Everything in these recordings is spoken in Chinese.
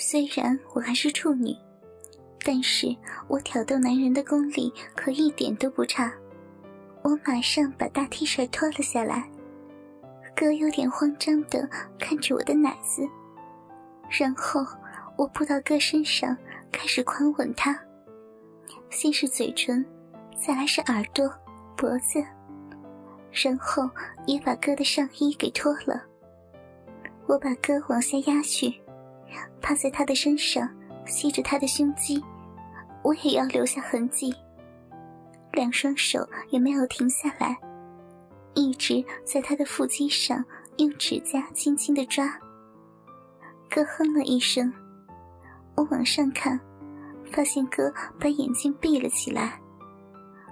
虽然我还是处女，但是我挑逗男人的功力可一点都不差。我马上把大 T 恤脱了下来，哥有点慌张的看着我的奶子，然后我扑到哥身上开始狂吻他，先是嘴唇，再来是耳朵、脖子，然后也把哥的上衣给脱了。我把哥往下压去，趴在他的身上吸着他的胸肌，我也要留下痕迹。两双手也没有停下来，一直在他的腹肌上用指甲轻轻的抓。哥哼了一声，我往上看，发现哥把眼睛闭了起来，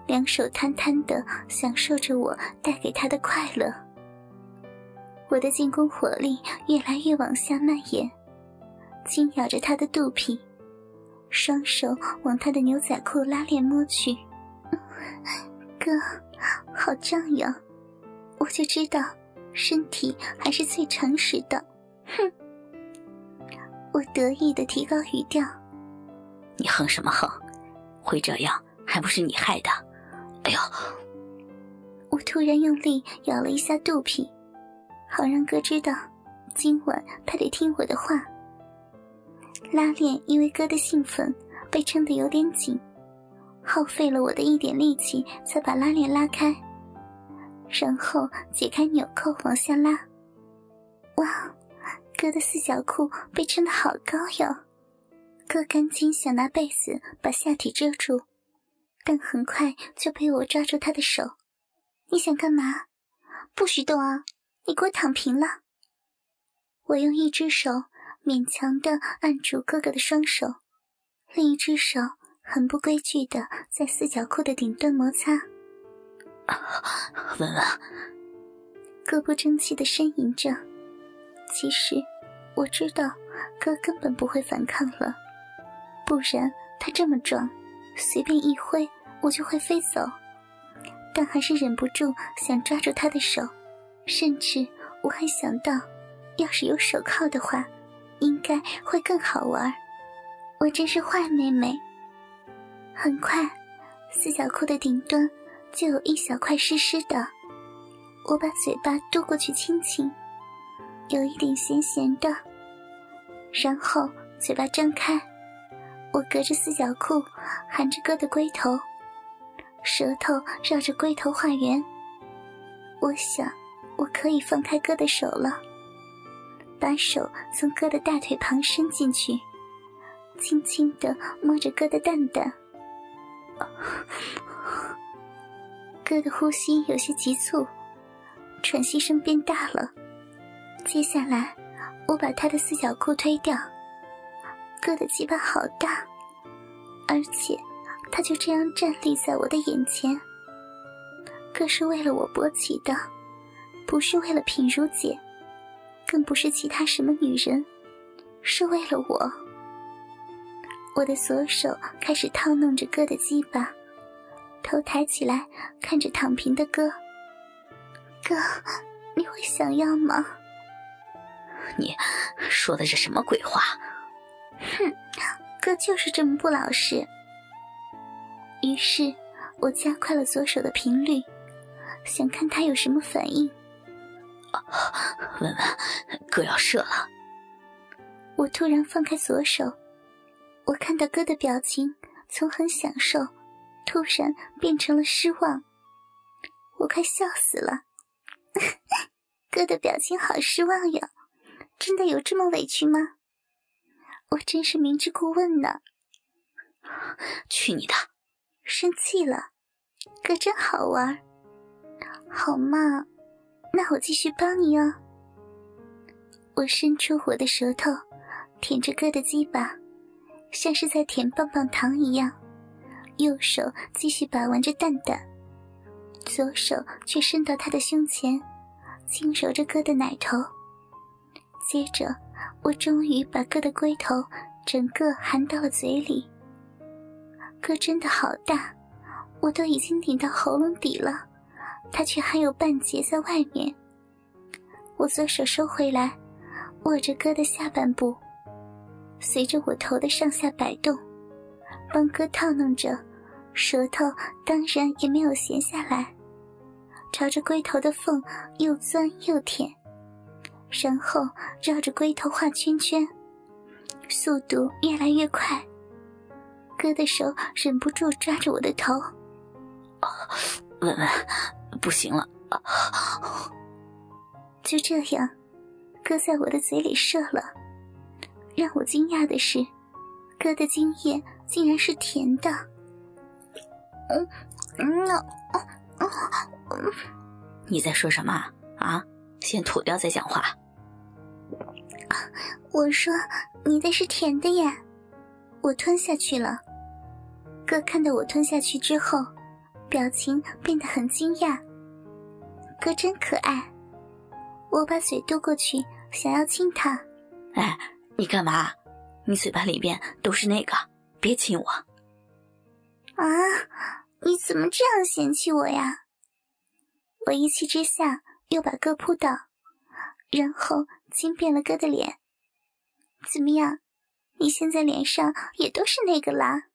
两手摊摊的享受着我带给他的快乐。我的进攻火力越来越往下蔓延，紧咬着他的肚皮，双手往他的牛仔裤拉链摸去。哥，好胀呀！我就知道，身体还是最诚实的。哼！我得意的提高语调。你哼什么哼？会这样还不是你害的？哎呦！我突然用力咬了一下肚皮，好让哥知道，今晚他得听我的话。拉链因为哥的兴奋被撑得有点紧。耗费了我的一点力气，才把拉链拉开，然后解开纽扣往下拉。哇，哥的四角裤被撑得好高哟！哥赶紧想拿被子把下体遮住，但很快就被我抓住他的手。你想干嘛？不许动啊！你给我躺平了。我用一只手勉强的按住哥哥的双手，另一只手。很不规矩的在四角裤的顶端摩擦，文文，哥不争气的呻吟着。其实我知道哥根本不会反抗了，不然他这么壮，随便一挥我就会飞走。但还是忍不住想抓住他的手，甚至我还想到，要是有手铐的话，应该会更好玩。我真是坏妹妹。很快，四角裤的顶端就有一小块湿湿的。我把嘴巴嘟过去亲亲，有一点咸咸的。然后嘴巴张开，我隔着四角裤含着哥的龟头，舌头绕着龟头画圆。我想，我可以放开哥的手了，把手从哥的大腿旁伸进去，轻轻地摸着哥的蛋蛋。哥的呼吸有些急促，喘息声变大了。接下来，我把他的四角裤推掉。哥的鸡巴好大，而且他就这样站立在我的眼前。哥是为了我勃起的，不是为了品如姐，更不是其他什么女人，是为了我。我的左手开始套弄着哥的鸡巴，头抬起来看着躺平的哥。哥，你会想要吗？你说的是什么鬼话？哼，哥就是这么不老实。于是我加快了左手的频率，想看他有什么反应。文文，哥要射了。我突然放开左手。我看到哥的表情从很享受，突然变成了失望，我快笑死了。哥的表情好失望呀，真的有这么委屈吗？我真是明知故问呢。去你的！生气了，哥真好玩。好嘛，那我继续帮你哦。我伸出我的舌头，舔着哥的鸡巴。像是在舔棒棒糖一样，右手继续把玩着蛋蛋，左手却伸到他的胸前，轻揉着哥的奶头。接着，我终于把哥的龟头整个含到了嘴里。哥真的好大，我都已经顶到喉咙底了，他却还有半截在外面。我左手收回来，握着哥的下半部。随着我头的上下摆动，帮哥套弄着，舌头当然也没有闲下来，朝着龟头的缝又钻又舔，然后绕着龟头画圈圈，速度越来越快。哥的手忍不住抓着我的头，文文，不行了，就这样，哥在我的嘴里射了。让我惊讶的是，哥的精液竟然是甜的。嗯嗯嗯嗯，你在说什么啊？先吐掉再讲话。我说你的是甜的呀，我吞下去了。哥看到我吞下去之后，表情变得很惊讶。哥真可爱，我把嘴嘟过去想要亲他。哎。你干嘛？你嘴巴里边都是那个，别亲我！啊！你怎么这样嫌弃我呀？我一气之下又把哥扑倒，然后亲遍了哥的脸。怎么样？你现在脸上也都是那个啦？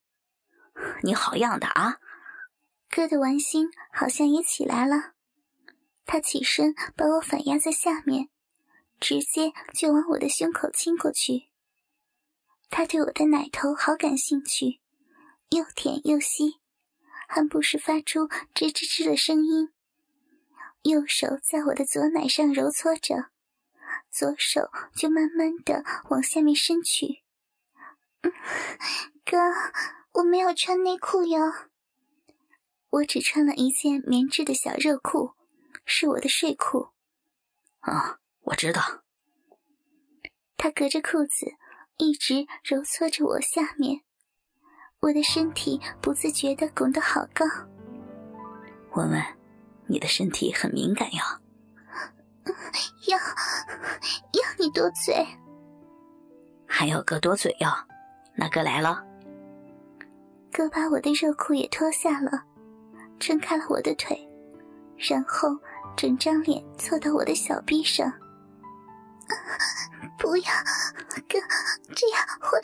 你好样的啊！哥的玩心好像也起来了，他起身把我反压在下面。直接就往我的胸口亲过去。他对我的奶头好感兴趣，又舔又吸，还不时发出吱吱吱的声音。右手在我的左奶上揉搓着，左手就慢慢的往下面伸去。哥，我没有穿内裤哟，我只穿了一件棉质的小热裤，是我的睡裤。啊。我知道，他隔着裤子一直揉搓着我下面，我的身体不自觉的拱得好高。文文，你的身体很敏感呀。要要你多嘴，还要哥多嘴呀？那哥来了。哥把我的热裤也脱下了，撑开了我的腿，然后整张脸凑到我的小臂上。不要，哥，这样会……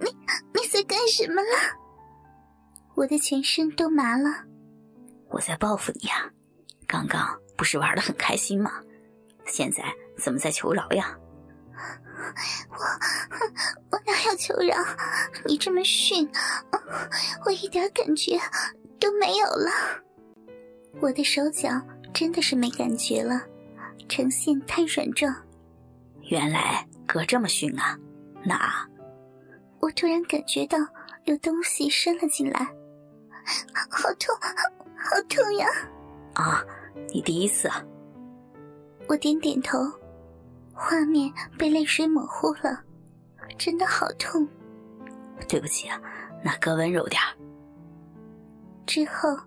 你你在干什么了？我的全身都麻了。我在报复你呀！刚刚不是玩的很开心吗？现在怎么在求饶呀？我我哪有求饶？你这么训，我一点感觉都没有了。我的手脚真的是没感觉了。呈现瘫软状。原来哥这么训啊！那我突然感觉到有东西伸了进来，好痛，好痛呀！啊，你第一次啊？我点点头，画面被泪水模糊了，真的好痛。对不起啊，那哥温柔点之后，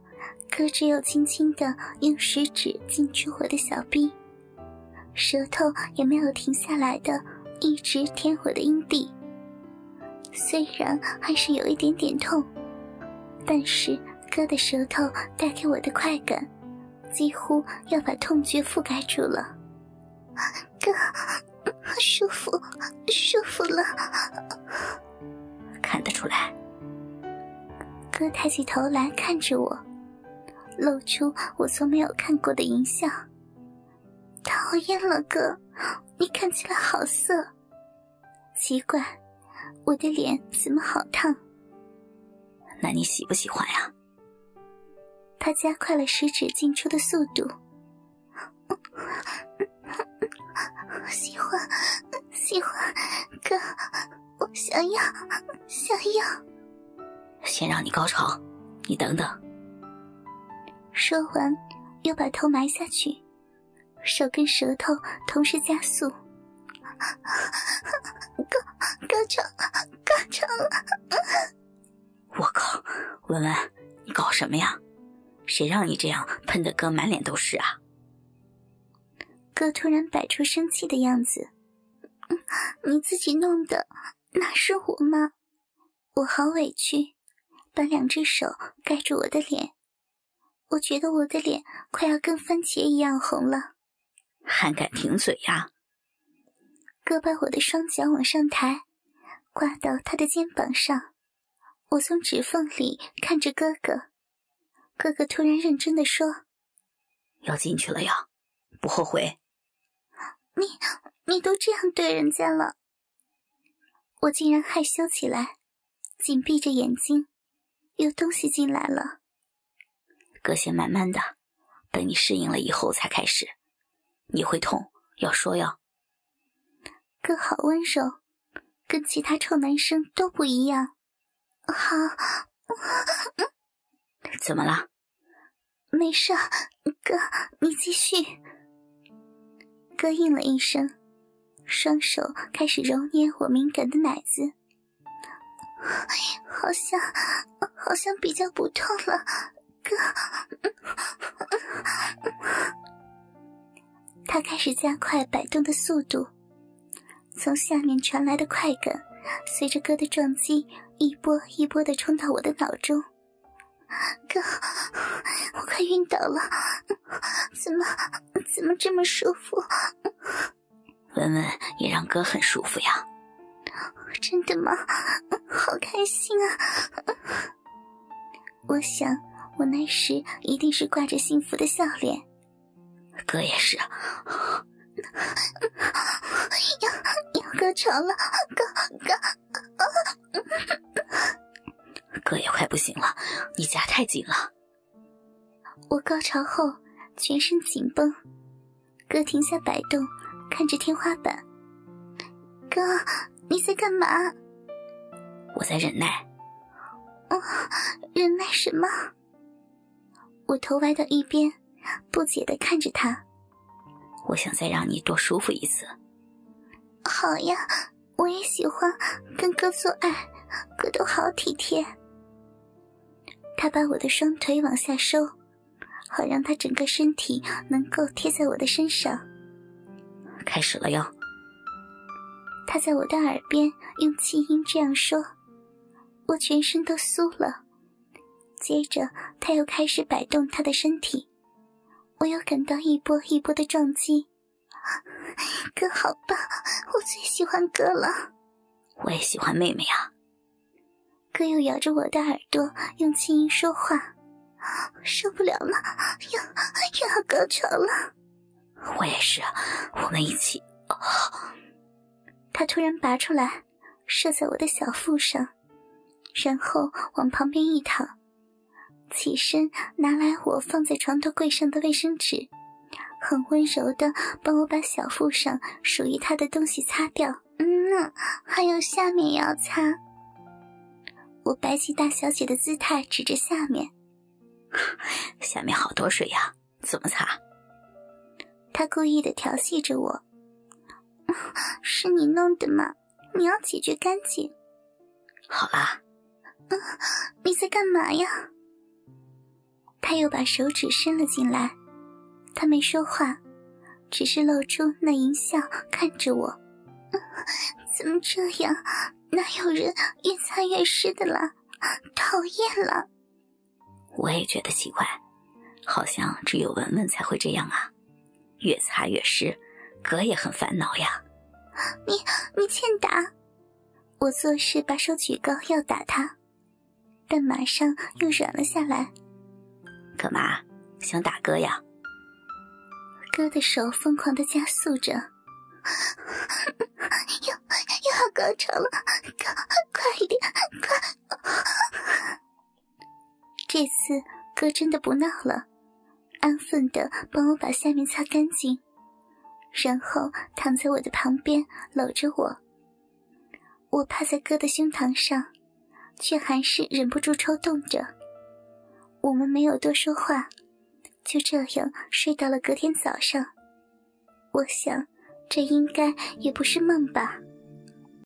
哥只有轻轻的用食指进出我的小臂。舌头也没有停下来的，一直舔我的阴蒂。虽然还是有一点点痛，但是哥的舌头带给我的快感，几乎要把痛觉覆盖住了。哥，舒服，舒服了。看得出来。哥抬起头来看着我，露出我从没有看过的淫笑。讨厌了，哥，你看起来好色。奇怪，我的脸怎么好烫？那你喜不喜欢呀？他加快了食指进出的速度。喜欢，喜欢，哥，我想要，想要。先让你高潮，你等等。说完，又把头埋下去。手跟舌头同时加速，高高潮高潮了！我靠，文文，你搞什么呀？谁让你这样喷的哥满脸都是啊？哥突然摆出生气的样子，你自己弄的，哪是我吗？我好委屈，把两只手盖住我的脸，我觉得我的脸快要跟番茄一样红了。还敢顶嘴呀！哥把我的双脚往上抬，挂到他的肩膀上。我从指缝里看着哥哥，哥哥突然认真的说：“要进去了呀，不后悔？”你你都这样对人家了，我竟然害羞起来，紧闭着眼睛。有东西进来了。哥先慢慢的，等你适应了以后才开始。你会痛，要说哟。哥好温柔，跟其他臭男生都不一样。好，怎么了？没事，哥，你继续。哥应了一声，双手开始揉捏我敏感的奶子，好像，好像比较不痛了，哥。他开始加快摆动的速度，从下面传来的快感，随着哥的撞击，一波一波的冲到我的脑中。哥，我快晕倒了，怎么怎么这么舒服？文文也让哥很舒服呀。真的吗？好开心啊！我想我那时一定是挂着幸福的笑脸。哥也是。要要高潮了，哥哥。哥也快不行了，你夹太紧了。我高潮后全身紧绷，哥停下摆动，看着天花板。哥，你在干嘛？我在忍耐。哦，忍耐什么？我头歪到一边，不解的看着他。我想再让你多舒服一次。好呀，我也喜欢跟哥做爱，哥都好体贴。他把我的双腿往下收，好让他整个身体能够贴在我的身上。开始了哟。他在我的耳边用气音这样说，我全身都酥了。接着他又开始摆动他的身体，我又感到一波一波的撞击。哥好棒，我最喜欢哥了。我也喜欢妹妹呀。哥又咬着我的耳朵，用轻音说话，受不了了，要要高潮了。我也是，我们一起。他突然拔出来，射在我的小腹上，然后往旁边一躺，起身拿来我放在床头柜上的卫生纸，很温柔的帮我把小腹上属于他的东西擦掉。嗯，还有下面也要擦。我摆起大小姐的姿态，指着下面，下面好多水呀，怎么擦？他故意的调戏着我，是你弄的吗？你要解决干净。好啦，嗯，你在干嘛呀？他又把手指伸了进来，他没说话，只是露出那淫笑看着我。怎么这样？哪有人越擦越湿的啦？讨厌了！我也觉得奇怪，好像只有文文才会这样啊，越擦越湿，哥也很烦恼呀。你你欠打！我做事把手举高要打他，但马上又软了下来。干嘛？想打哥呀？哥的手疯狂的加速着。要要高潮了，快快一点，快！这次哥真的不闹了，安分的帮我把下面擦干净，然后躺在我的旁边搂着我。我趴在哥的胸膛上，却还是忍不住抽动着。我们没有多说话，就这样睡到了隔天早上。我想。这应该也不是梦吧。